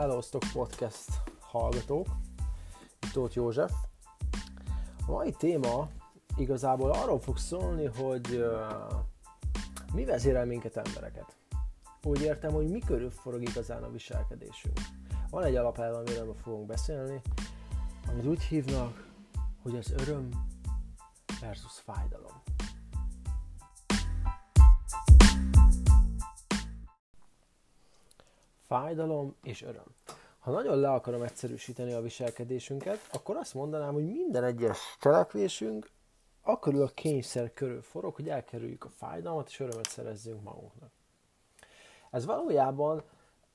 Hellóztok Podcast hallgatók, Tóth József. A mai téma igazából arról fog szólni, hogy uh, mi vezérel minket embereket. Úgy értem, hogy mi körül forog igazán a viselkedésünk. Van egy alapelv, amiről fogunk beszélni, amit úgy hívnak, hogy az öröm versus fájdalom. Fájdalom és öröm. Ha nagyon le akarom egyszerűsíteni a viselkedésünket, akkor azt mondanám, hogy minden egyes cselekvésünk akkor a kényszer körül forog, hogy elkerüljük a fájdalmat és örömet szerezzünk magunknak. Ez valójában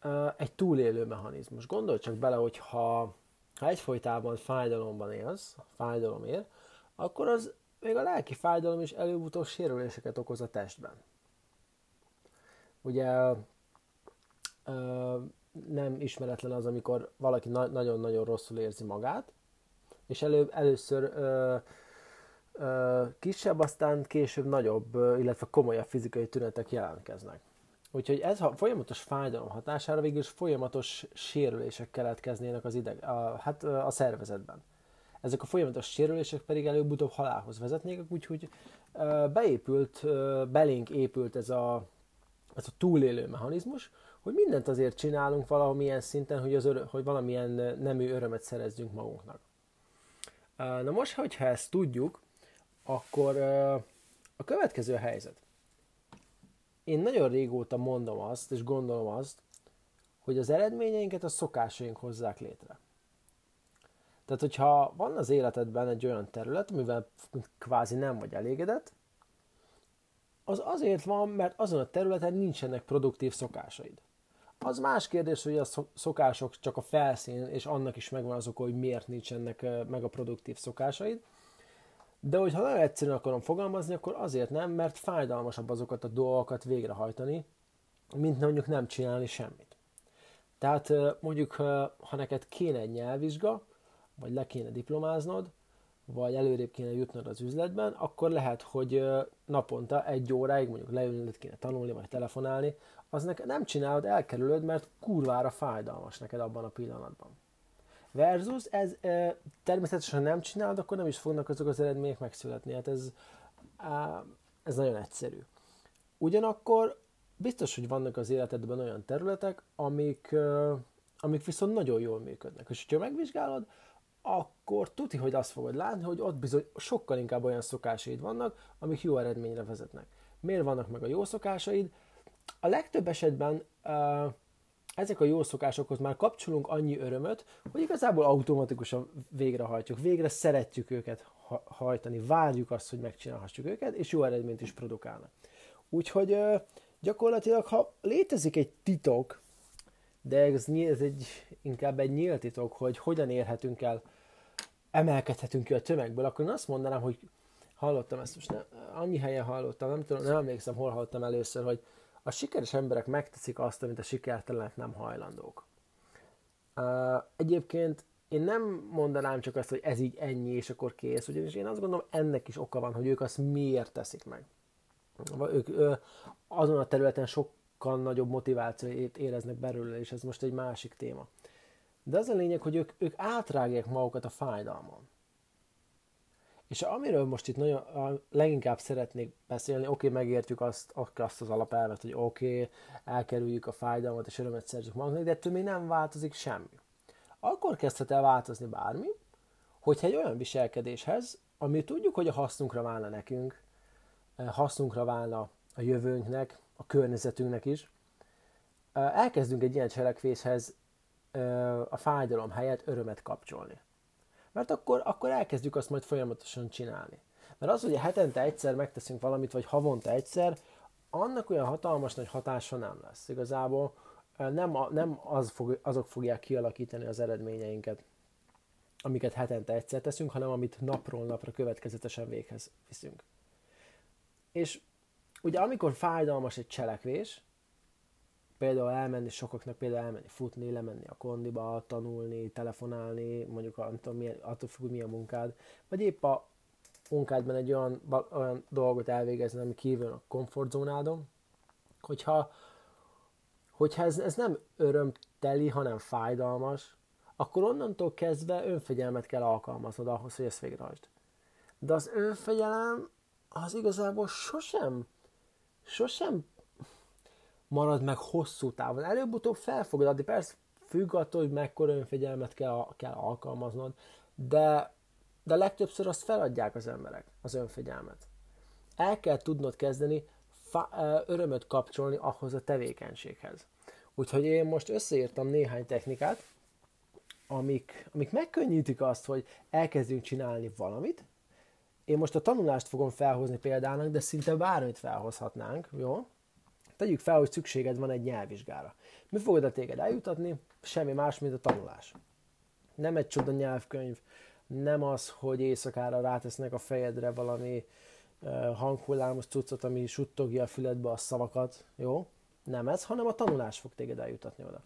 uh, egy túlélő mechanizmus. Gondolj csak bele, hogy ha, ha egyfolytában fájdalomban élsz, fájdalom ér, akkor az még a lelki fájdalom is előbb-utóbb sérüléseket okoz a testben. Ugye nem ismeretlen az, amikor valaki na- nagyon-nagyon rosszul érzi magát, és elő, először ö, ö, kisebb, aztán később nagyobb, ö, illetve komolyabb fizikai tünetek jelentkeznek. Úgyhogy ez a folyamatos fájdalom hatására végül is folyamatos sérülések keletkeznének az ideg, a, hát a szervezetben. Ezek a folyamatos sérülések pedig előbb-utóbb halálhoz vezetnék, úgyhogy beépült, belénk épült ez a, ez a túlélő mechanizmus, hogy mindent azért csinálunk valamilyen szinten, hogy, az örö- hogy valamilyen nemű örömet szerezzünk magunknak. Na most, hogyha ezt tudjuk, akkor a következő helyzet. Én nagyon régóta mondom azt, és gondolom azt, hogy az eredményeinket a szokásaink hozzák létre. Tehát, hogyha van az életedben egy olyan terület, amivel kvázi nem vagy elégedett, az azért van, mert azon a területen nincsenek produktív szokásaid. Az más kérdés, hogy a szokások csak a felszín, és annak is megvan az oka, hogy miért nincsenek meg a produktív szokásaid. De hogyha nagyon egyszerűen akarom fogalmazni, akkor azért nem, mert fájdalmasabb azokat a dolgokat végrehajtani, mint mondjuk nem csinálni semmit. Tehát mondjuk, ha neked kéne egy nyelvvizsga, vagy le kéne diplomáznod, vagy előrébb kéne jutnod az üzletben, akkor lehet, hogy naponta egy óráig mondjuk leülnöd kéne tanulni, vagy telefonálni, az neked nem csinálod, elkerülöd, mert kurvára fájdalmas neked abban a pillanatban. Versus ez e, természetesen nem csinálod, akkor nem is fognak azok az eredmények megszületni. Hát ez, e, ez nagyon egyszerű. Ugyanakkor biztos, hogy vannak az életedben olyan területek, amik, e, amik viszont nagyon jól működnek. És ha megvizsgálod, akkor tuti, hogy azt fogod látni, hogy ott bizony sokkal inkább olyan szokásaid vannak, amik jó eredményre vezetnek. Miért vannak meg a jó szokásaid? A legtöbb esetben uh, ezek a jó szokásokhoz már kapcsolunk annyi örömöt, hogy igazából automatikusan végrehajtjuk, végre szeretjük őket hajtani, várjuk azt, hogy megcsinálhassuk őket, és jó eredményt is produkálnak. Úgyhogy uh, gyakorlatilag, ha létezik egy titok, de ez, ez egy, inkább egy nyílt titok, hogy hogyan érhetünk el emelkedhetünk ki a tömegből, akkor én azt mondanám, hogy hallottam ezt most, ne, annyi helyen hallottam, nem tudom, nem emlékszem, hol hallottam először, hogy a sikeres emberek megteszik azt, amit a sikertelenek nem hajlandók. Uh, egyébként én nem mondanám csak azt, hogy ez így ennyi, és akkor kész, ugyanis én azt gondolom, ennek is oka van, hogy ők azt miért teszik meg. Ők ö, azon a területen sokkal nagyobb motivációt éreznek belőle, és ez most egy másik téma. De az a lényeg, hogy ők, ők átrágják magukat a fájdalmon. És amiről most itt nagyon, a leginkább szeretnék beszélni, oké, okay, megértjük azt, azt az alapelvet, hogy oké, okay, elkerüljük a fájdalmat és örömet szerzünk magunknak, de ettől még nem változik semmi. Akkor kezdhet el változni bármi, hogyha egy olyan viselkedéshez, ami tudjuk, hogy a hasznunkra válna nekünk, eh, hasznunkra válna a jövőnknek, a környezetünknek is, eh, elkezdünk egy ilyen cselekvéshez a fájdalom helyett örömet kapcsolni. Mert akkor, akkor elkezdjük azt majd folyamatosan csinálni. Mert az, hogy hetente egyszer megteszünk valamit, vagy havonta egyszer, annak olyan hatalmas nagy hatása nem lesz. Igazából nem, nem az fog, azok fogják kialakítani az eredményeinket, amiket hetente egyszer teszünk, hanem amit napról napra következetesen véghez viszünk. És ugye amikor fájdalmas egy cselekvés, például elmenni sokaknak, például elmenni futni, lemenni a kondiba, tanulni, telefonálni, mondjuk nem tudom, milyen, attól függ, mi a munkád, vagy épp a munkádban egy olyan, olyan dolgot elvégezni, ami kívül a komfortzónádon, hogyha, hogyha ez, ez nem teli, hanem fájdalmas, akkor onnantól kezdve önfegyelmet kell alkalmaznod ahhoz, hogy ezt végrehajtsd. De az önfegyelem az igazából sosem, sosem marad meg hosszú távon. Előbb-utóbb fel fogod adni, persze függ attól, hogy mekkora önfegyelmet kell, kell alkalmaznod, de, de legtöbbször azt feladják az emberek, az önfegyelmet. El kell tudnod kezdeni fa, örömöt kapcsolni ahhoz a tevékenységhez. Úgyhogy én most összeírtam néhány technikát, amik, amik megkönnyítik azt, hogy elkezdjünk csinálni valamit. Én most a tanulást fogom felhozni példának, de szinte bármit felhozhatnánk, jó? Tegyük fel, hogy szükséged van egy nyelvvizsgára. Mi fogod a téged eljutatni? Semmi más, mint a tanulás. Nem egy csoda nyelvkönyv, nem az, hogy éjszakára rátesznek a fejedre valami uh, hanghullámos cuccot, ami suttogja a füledbe a szavakat, jó? Nem ez, hanem a tanulás fog téged eljutatni oda.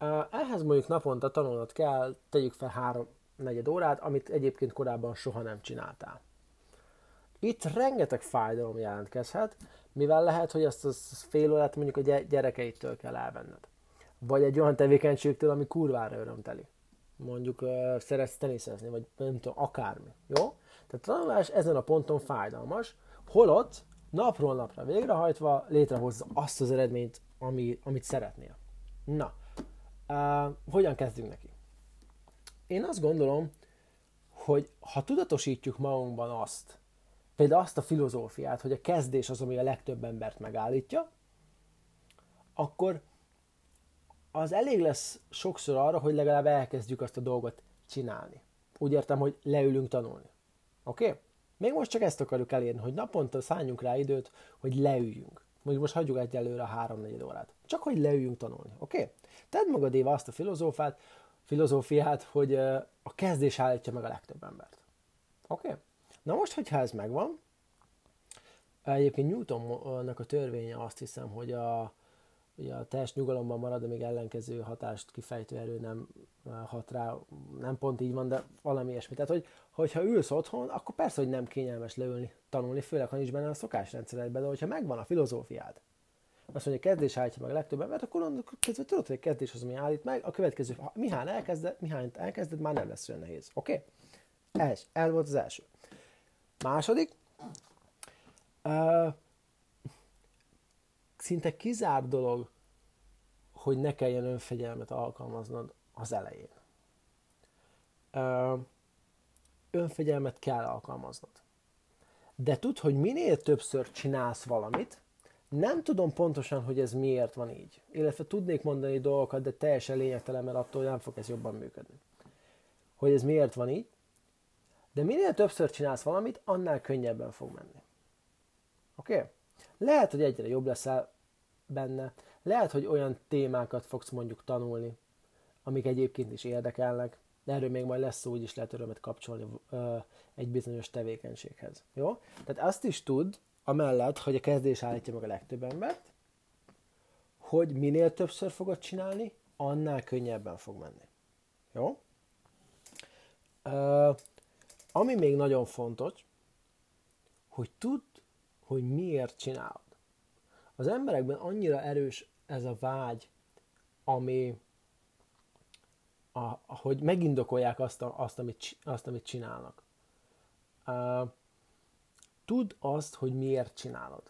Uh, ehhez mondjuk naponta tanulnod kell, tegyük fel három negyed órát, amit egyébként korábban soha nem csináltál. Itt rengeteg fájdalom jelentkezhet, mivel lehet, hogy azt a fél órát mondjuk a gyerekeitől kell elvenned. Vagy egy olyan tevékenységtől, ami kurvára örömteli. Mondjuk uh, szeretsz teniszezni, vagy nem tudom, akármi. Jó? Tehát a tanulás ezen a ponton fájdalmas, holott napról napra végrehajtva létrehozza azt az eredményt, ami, amit szeretnél. Na, uh, hogyan kezdünk neki? Én azt gondolom, hogy ha tudatosítjuk magunkban azt, például azt a filozófiát, hogy a kezdés az, ami a legtöbb embert megállítja, akkor az elég lesz sokszor arra, hogy legalább elkezdjük azt a dolgot csinálni. Úgy értem, hogy leülünk tanulni. Oké? Okay? Még most csak ezt akarjuk elérni, hogy naponta szálljunk rá időt, hogy leüljünk. Mondjuk most hagyjuk egyelőre a három-négy órát. Csak hogy leüljünk tanulni. Oké? Okay? Tedd magadéva azt a filozófát, filozófiát, hogy a kezdés állítja meg a legtöbb embert. Oké? Okay? Na most, hogyha ez megvan, egyébként Newtonnak a törvénye azt hiszem, hogy a, ugye a test nyugalomban marad, még ellenkező hatást kifejtő erő nem hat rá, nem pont így van, de valami ilyesmi. Tehát, hogy, hogyha ülsz otthon, akkor persze, hogy nem kényelmes leülni, tanulni, főleg, ha nincs benne a szokásrendszeredben, de hogyha megvan a filozófiád, azt mondja, kezdés állítja meg a legtöbb embert, akkor kezdve tudod, hogy a kezdés az, ami állít meg, a következő, mihány elkezded, mihány elkezded, már nem lesz olyan nehéz. Oké? Okay? Ez, el volt az első. Második, uh, szinte kizár dolog, hogy ne kelljen önfegyelmet alkalmaznod az elején. Uh, önfegyelmet kell alkalmaznod. De tudd, hogy minél többször csinálsz valamit, nem tudom pontosan, hogy ez miért van így. Illetve tudnék mondani dolgokat, de teljesen lényegtelen, mert attól nem fog ez jobban működni. Hogy ez miért van így. De minél többször csinálsz valamit, annál könnyebben fog menni. Oké? Okay? Lehet, hogy egyre jobb leszel benne. Lehet, hogy olyan témákat fogsz mondjuk tanulni, amik egyébként is érdekelnek, de erről még majd lesz szó, úgy is lehet örömet kapcsolni ö, egy bizonyos tevékenységhez. Jó? Tehát azt is tud, amellett, hogy a kezdés állítja meg a legtöbb embert, hogy minél többször fogod csinálni, annál könnyebben fog menni. Jó? Uh, ami még nagyon fontos, hogy tudd, hogy miért csinálod. Az emberekben annyira erős ez a vágy, ami, a, hogy megindokolják azt, a, azt, amit, azt, amit csinálnak. Uh, Tudd azt, hogy miért csinálod.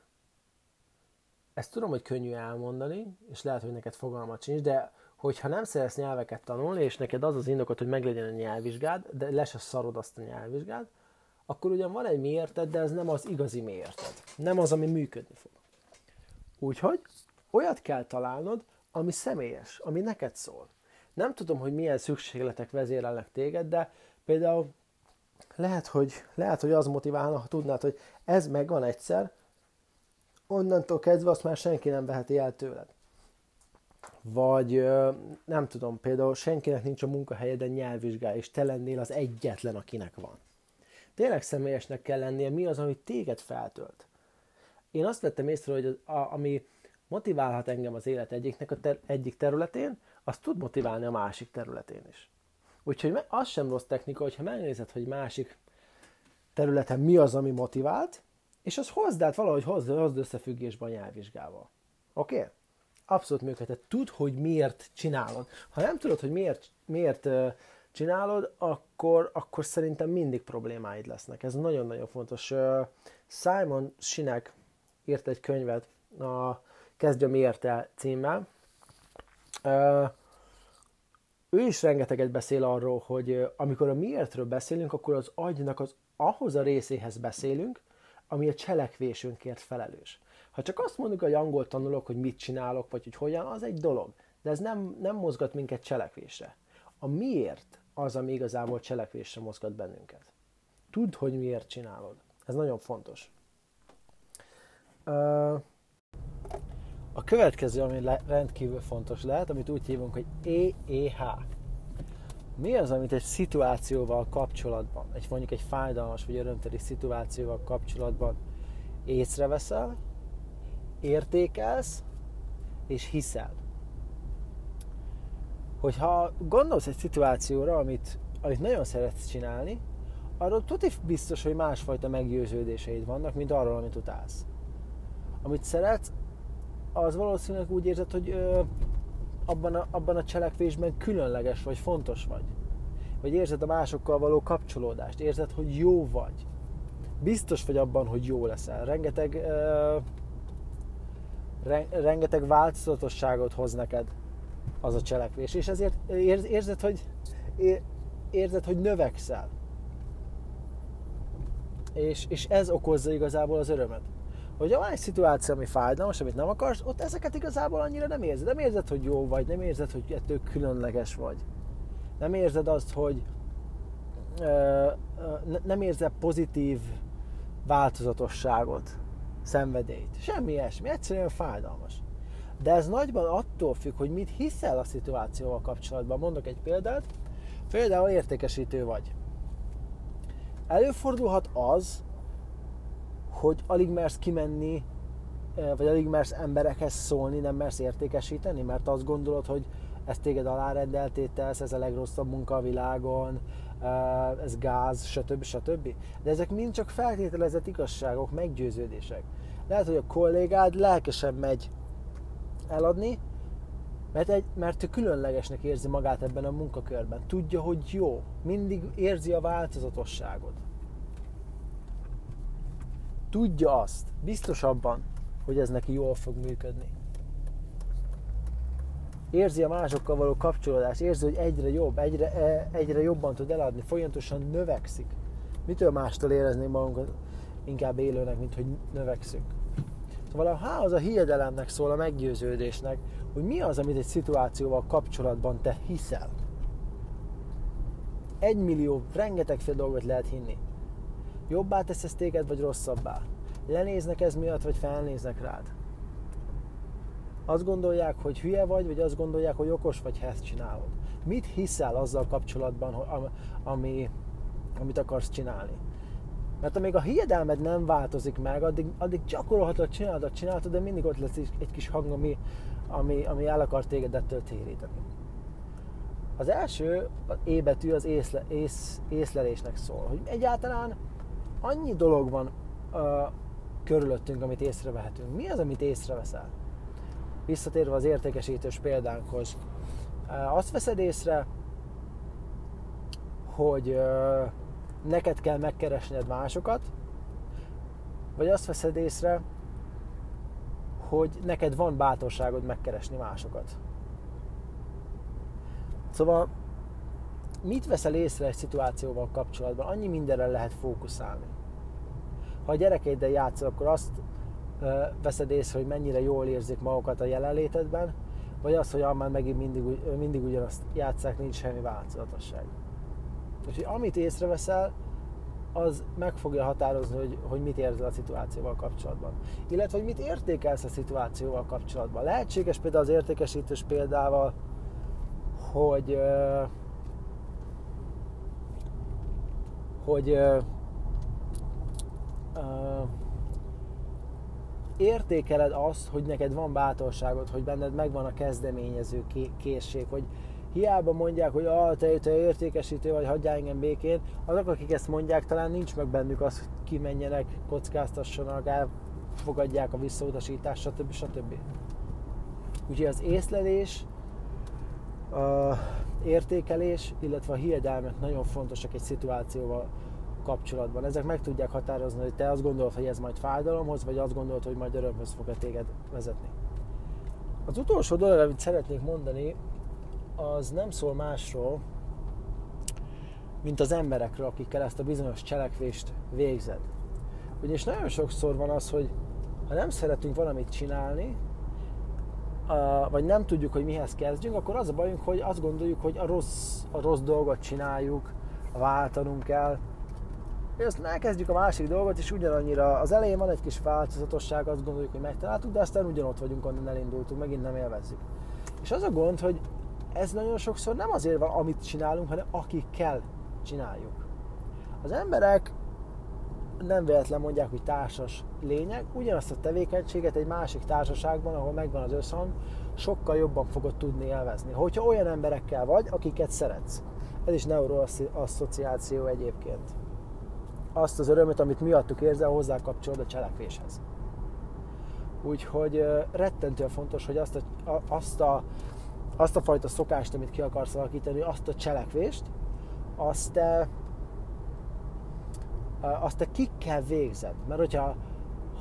Ezt tudom, hogy könnyű elmondani, és lehet, hogy neked fogalmat sincs, de hogyha nem szeretsz nyelveket tanulni, és neked az az indokot, hogy meglegyen a nyelvvizsgád, de le se szarod azt a nyelvvizsgád, akkor ugyan van egy miérted, de ez nem az igazi miérted. Nem az, ami működni fog. Úgyhogy olyat kell találnod, ami személyes, ami neked szól. Nem tudom, hogy milyen szükségletek vezérelnek téged, de például lehet, hogy, lehet, hogy az motiválna, ha tudnád, hogy ez megvan egyszer, onnantól kezdve azt már senki nem veheti el tőled. Vagy nem tudom, például senkinek nincs a munkahelyeden nyelvvizsgája, és te lennél az egyetlen, akinek van. Tényleg személyesnek kell lennie, mi az, ami téged feltölt. Én azt vettem észre, hogy az, a, ami motiválhat engem az élet egyiknek a ter- egyik területén, az tud motiválni a másik területén is. Úgyhogy az sem rossz technika, hogyha megnézed, hogy másik területen mi az, ami motivált, és az hozd át valahogy hozd, hozd összefüggésbe a nyelvvizsgával. Oké? Okay? Abszolút működhet. Tudd, hogy miért csinálod. Ha nem tudod, hogy miért, miért csinálod, akkor, akkor szerintem mindig problémáid lesznek. Ez nagyon-nagyon fontos. Simon Sinek írt egy könyvet, a Kezdjem érte címmel. Ő is rengeteget beszél arról, hogy amikor a miértről beszélünk, akkor az agynak az ahhoz a részéhez beszélünk, ami a cselekvésünkért felelős. Ha csak azt mondjuk, hogy angol tanulok, hogy mit csinálok, vagy hogy hogyan, az egy dolog. De ez nem, nem mozgat minket cselekvésre. A miért az, ami igazából cselekvésre mozgat bennünket. Tudd, hogy miért csinálod. Ez nagyon fontos. A következő, ami rendkívül fontos lehet, amit úgy hívunk, hogy EEH. Mi az, amit egy szituációval kapcsolatban, egy mondjuk egy fájdalmas vagy örömteli szituációval kapcsolatban észreveszel, értékelsz és hiszel. Hogyha gondolsz egy szituációra, amit, amit nagyon szeretsz csinálni, arról tuti biztos, hogy másfajta meggyőződéseid vannak, mint arról, amit utálsz. Amit szeretsz, az valószínűleg úgy érzed, hogy ö, abban, a, abban a cselekvésben különleges vagy, fontos vagy. Vagy érzed a másokkal való kapcsolódást, érzed, hogy jó vagy. Biztos vagy abban, hogy jó leszel. Rengeteg, ö, rengeteg változatosságot hoz neked az a cselekvés, és ezért érzed, hogy, érzed, hogy növekszel. És, és ez okozza igazából az örömet. Hogyha van egy szituáció, ami fájdalmas, amit nem akarsz, ott ezeket igazából annyira nem érzed. Nem érzed, hogy jó vagy, nem érzed, hogy ettől különleges vagy. Nem érzed azt, hogy ö, ö, nem érzed pozitív változatosságot, szenvedélyt. Semmi ilyesmi, egyszerűen fájdalmas. De ez nagyban attól függ, hogy mit hiszel a szituációval kapcsolatban. Mondok egy példát. Például értékesítő vagy. Előfordulhat az, hogy alig mersz kimenni, vagy alig mersz emberekhez szólni, nem mersz értékesíteni, mert azt gondolod, hogy ez téged alárendelté tesz, ez a legrosszabb munka a világon, ez gáz, stb. stb. De ezek mind csak feltételezett igazságok, meggyőződések. Lehet, hogy a kollégád lelkesen megy eladni, mert, egy, mert ő különlegesnek érzi magát ebben a munkakörben. Tudja, hogy jó. Mindig érzi a változatosságot. Tudja azt, biztos abban, hogy ez neki jól fog működni. Érzi a másokkal való kapcsolódást, érzi, hogy egyre jobb, egyre, e, egyre jobban tud eladni, folyamatosan növekszik. Mitől mástól érezni magunkat inkább élőnek, mint hogy növekszünk? Szóval a az a hiedelemnek szól, a meggyőződésnek, hogy mi az, amit egy szituációval kapcsolatban te hiszel. Egy millió, rengetegféle dolgot lehet hinni. Jobbá tesz ez téged, vagy rosszabbá? Lenéznek ez miatt, vagy felnéznek rád? Azt gondolják, hogy hülye vagy, vagy azt gondolják, hogy okos vagy, ha ezt csinálod? Mit hiszel azzal kapcsolatban, ami, amit akarsz csinálni? Mert amíg a hiedelmed nem változik meg, addig, addig gyakorolhatod, csinálod, csinálod, de mindig ott lesz egy kis hang, ami, ami, ami el akar téged ettől téríteni. Az első az E betű az észle, ész, észlelésnek szól, hogy egyáltalán annyi dolog van uh, körülöttünk, amit észrevehetünk. Mi az, amit észreveszel? Visszatérve az értékesítős példánkhoz, uh, azt veszed észre, hogy uh, neked kell megkeresned másokat, vagy azt veszed észre, hogy neked van bátorságod megkeresni másokat. Szóval mit veszel észre egy szituációval kapcsolatban? Annyi mindenre lehet fókuszálni. Ha a gyerekeiddel játszol, akkor azt veszed észre, hogy mennyire jól érzik magukat a jelenlétedben, vagy az, hogy már megint mindig, mindig ugyanazt játszák, nincs semmi változatosság. Úgyhogy amit észreveszel, az meg fogja határozni, hogy, hogy mit érzel a szituációval kapcsolatban. Illetve, hogy mit értékelsz a szituációval kapcsolatban. Lehetséges például az értékesítős példával, hogy hogy uh, uh, értékeled azt, hogy neked van bátorságod, hogy benned megvan a kezdeményező készség, hogy hiába mondják, hogy ah, te, te értékesítő vagy, hagyjál engem békén, azok, akik ezt mondják, talán nincs meg bennük az, hogy kimenjenek, kockáztassanak, elfogadják a visszautasítást, stb. stb. Úgyhogy az észlelés, a értékelés, illetve a hiedelmek nagyon fontosak egy szituációval kapcsolatban. Ezek meg tudják határozni, hogy te azt gondolod, hogy ez majd fájdalomhoz, vagy azt gondolod, hogy majd örömhöz fog téged vezetni. Az utolsó dolog, amit szeretnék mondani, az nem szól másról, mint az emberekről, akikkel ezt a bizonyos cselekvést végzed. Ugyanis nagyon sokszor van az, hogy ha nem szeretünk valamit csinálni, vagy nem tudjuk, hogy mihez kezdjünk, akkor az a bajunk, hogy azt gondoljuk, hogy a rossz, a rossz dolgot csináljuk, váltanunk kell, és azt elkezdjük a másik dolgot, és ugyanannyira az elején van egy kis változatosság, azt gondoljuk, hogy megtaláltuk, de aztán ugyanott vagyunk, onnan elindultunk, megint nem élvezzük. És az a gond, hogy ez nagyon sokszor nem azért van, amit csinálunk, hanem akikkel csináljuk. Az emberek nem véletlen mondják, hogy társas lények, ugyanazt a tevékenységet egy másik társaságban, ahol megvan az összhang, sokkal jobban fogod tudni élvezni. Hogyha olyan emberekkel vagy, akiket szeretsz. Ez is neuroasszociáció egyébként. Azt az örömöt, amit miattuk érzel, hozzá kapcsolod a cselekvéshez. Úgyhogy rettentően fontos, hogy azt a, azt a, azt a fajta szokást, amit ki akarsz alakítani, azt a cselekvést, azt te, azt te kikkel végzed. Mert hogyha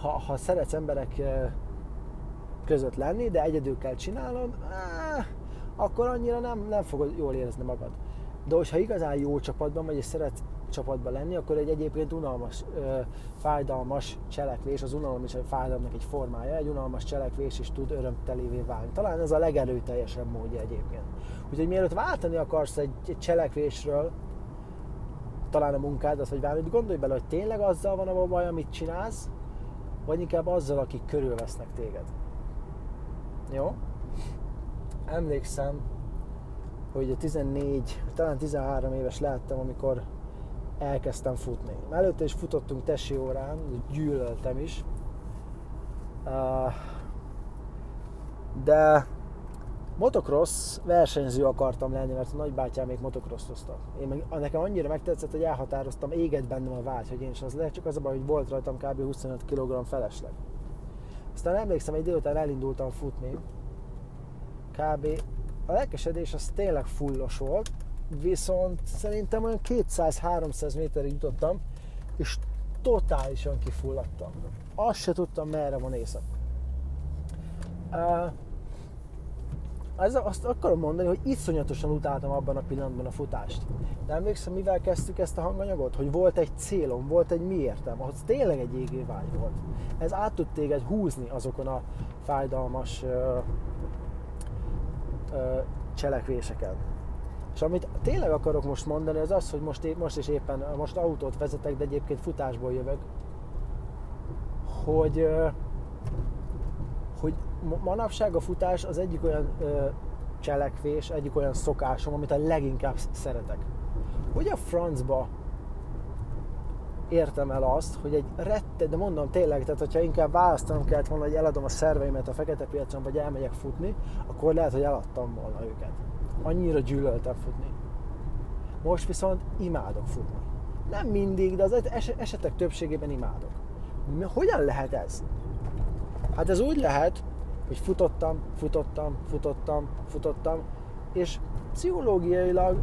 ha, ha szeretsz emberek között lenni, de egyedül kell csinálnod, akkor annyira nem, nem fogod jól érezni magad. De hogyha igazán jó csapatban vagy, és szeretsz csapatban lenni, akkor egy egyébként unalmas, fájdalmas cselekvés, az unalom is a fájdalomnak egy formája, egy unalmas cselekvés is tud örömtelévé válni. Talán ez a legerőteljesebb módja egyébként. Úgyhogy mielőtt váltani akarsz egy, egy cselekvésről, talán a munkádat, vagy bármit, gondolj bele, hogy tényleg azzal van a baj, amit csinálsz, vagy inkább azzal, akik körülvesznek téged. Jó? Emlékszem, hogy a 14, talán 13 éves lehettem, amikor elkezdtem futni. Előtte is futottunk tesi órán, gyűlöltem is. De motocross versenyző akartam lenni, mert a nagybátyám még motocrossoztak. Én meg, nekem annyira megtetszett, hogy elhatároztam, éget bennem a vágy, hogy én is az lehet, csak az a baj, hogy volt rajtam kb. 25 kg felesleg. Aztán emlékszem, egy délután elindultam futni, kb. A lelkesedés az tényleg fullos volt, viszont szerintem olyan 200-300 méterig jutottam, és totálisan kifulladtam. Azt se tudtam, merre van éjszak. Ez, azt akarom mondani, hogy iszonyatosan utáltam abban a pillanatban a futást. De emlékszem, mivel kezdtük ezt a hanganyagot? Hogy volt egy célom, volt egy miértem, ahhoz tényleg egy égő vágy volt. Ez át tud téged húzni azokon a fájdalmas ö, ö, cselekvéseken. És amit tényleg akarok most mondani, az az, hogy most, most is éppen, most autót vezetek, de egyébként futásból jövök, hogy, hogy manapság a futás az egyik olyan cselekvés, egyik olyan szokásom, amit a leginkább szeretek. Hogy a francba értem el azt, hogy egy rette, de mondom tényleg, tehát hogyha inkább választanom kellett volna, hogy eladom a szerveimet a fekete piacon, vagy elmegyek futni, akkor lehet, hogy eladtam volna őket annyira gyűlöltem futni. Most viszont imádok futni. Nem mindig, de az esetek többségében imádok. Hogyan lehet ez? Hát ez úgy lehet, hogy futottam, futottam, futottam, futottam, és pszichológiailag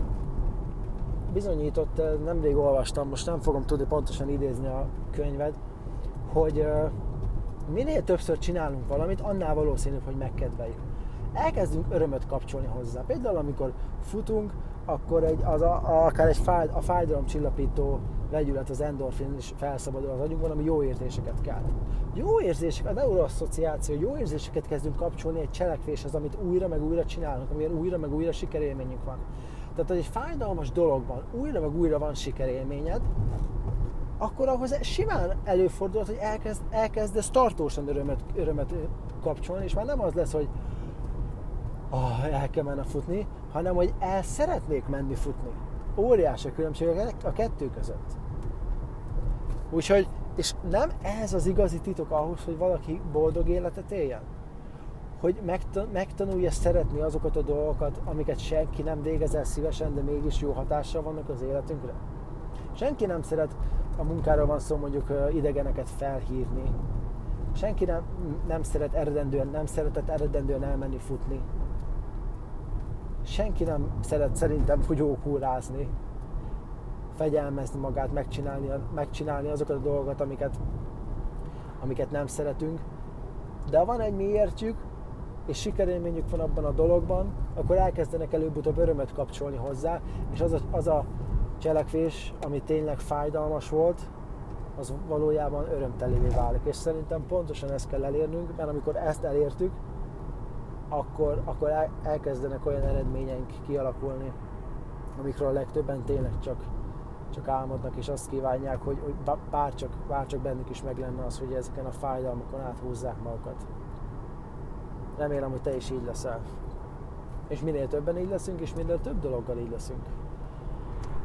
bizonyított, eh, nemrég olvastam, most nem fogom tudni pontosan idézni a könyvet, hogy eh, minél többször csinálunk valamit, annál valószínűbb, hogy megkedveljük elkezdünk örömöt kapcsolni hozzá. Például amikor futunk, akkor egy, az a, a, akár egy fáj, a fájdalomcsillapító legyület, az endorfin is felszabadul az agyunkban, ami jó érzéseket kell. Jó érzések, a neuroasszociáció, jó érzéseket kezdünk kapcsolni egy cselekvéshez, amit újra meg újra csinálunk, amilyen újra meg újra sikerélményünk van. Tehát, hogy egy fájdalmas dologban újra meg újra van sikerélményed, akkor ahhoz simán előfordulhat, hogy elkezd, elkezdesz tartósan örömet, örömet kapcsolni, és már nem az lesz, hogy oh, el kell menni futni, hanem hogy el szeretnék menni futni. Óriási a különbség a kettő között. Úgyhogy, és nem ez az igazi titok ahhoz, hogy valaki boldog életet éljen? Hogy megtanulja szeretni azokat a dolgokat, amiket senki nem végez szívesen, de mégis jó hatással vannak az életünkre? Senki nem szeret, a munkáról van szó mondjuk idegeneket felhívni, Senki nem, nem szeret eredendően, nem szeretett eredendően elmenni futni. Senki nem szeret szerintem fogyókúrázni, fegyelmezni magát, megcsinálni, megcsinálni azokat a dolgokat, amiket, amiket nem szeretünk. De van egy miértjük, és sikerélményük van abban a dologban, akkor elkezdenek előbb-utóbb örömet kapcsolni hozzá, és az a, az a cselekvés, ami tényleg fájdalmas volt, az valójában örömtelévé válik. És szerintem pontosan ezt kell elérnünk, mert amikor ezt elértük, akkor, akkor elkezdenek olyan eredményeink kialakulni, amikről a legtöbben tényleg csak, csak álmodnak, és azt kívánják, hogy, hogy bárcsak, bárcsak bennük is meg lenne az, hogy ezeken a fájdalmakon áthúzzák magukat. Remélem, hogy te is így leszel. És minél többen így leszünk, és minél több dologgal így leszünk.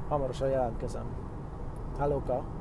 Hamarosan jelentkezem. Hallóka!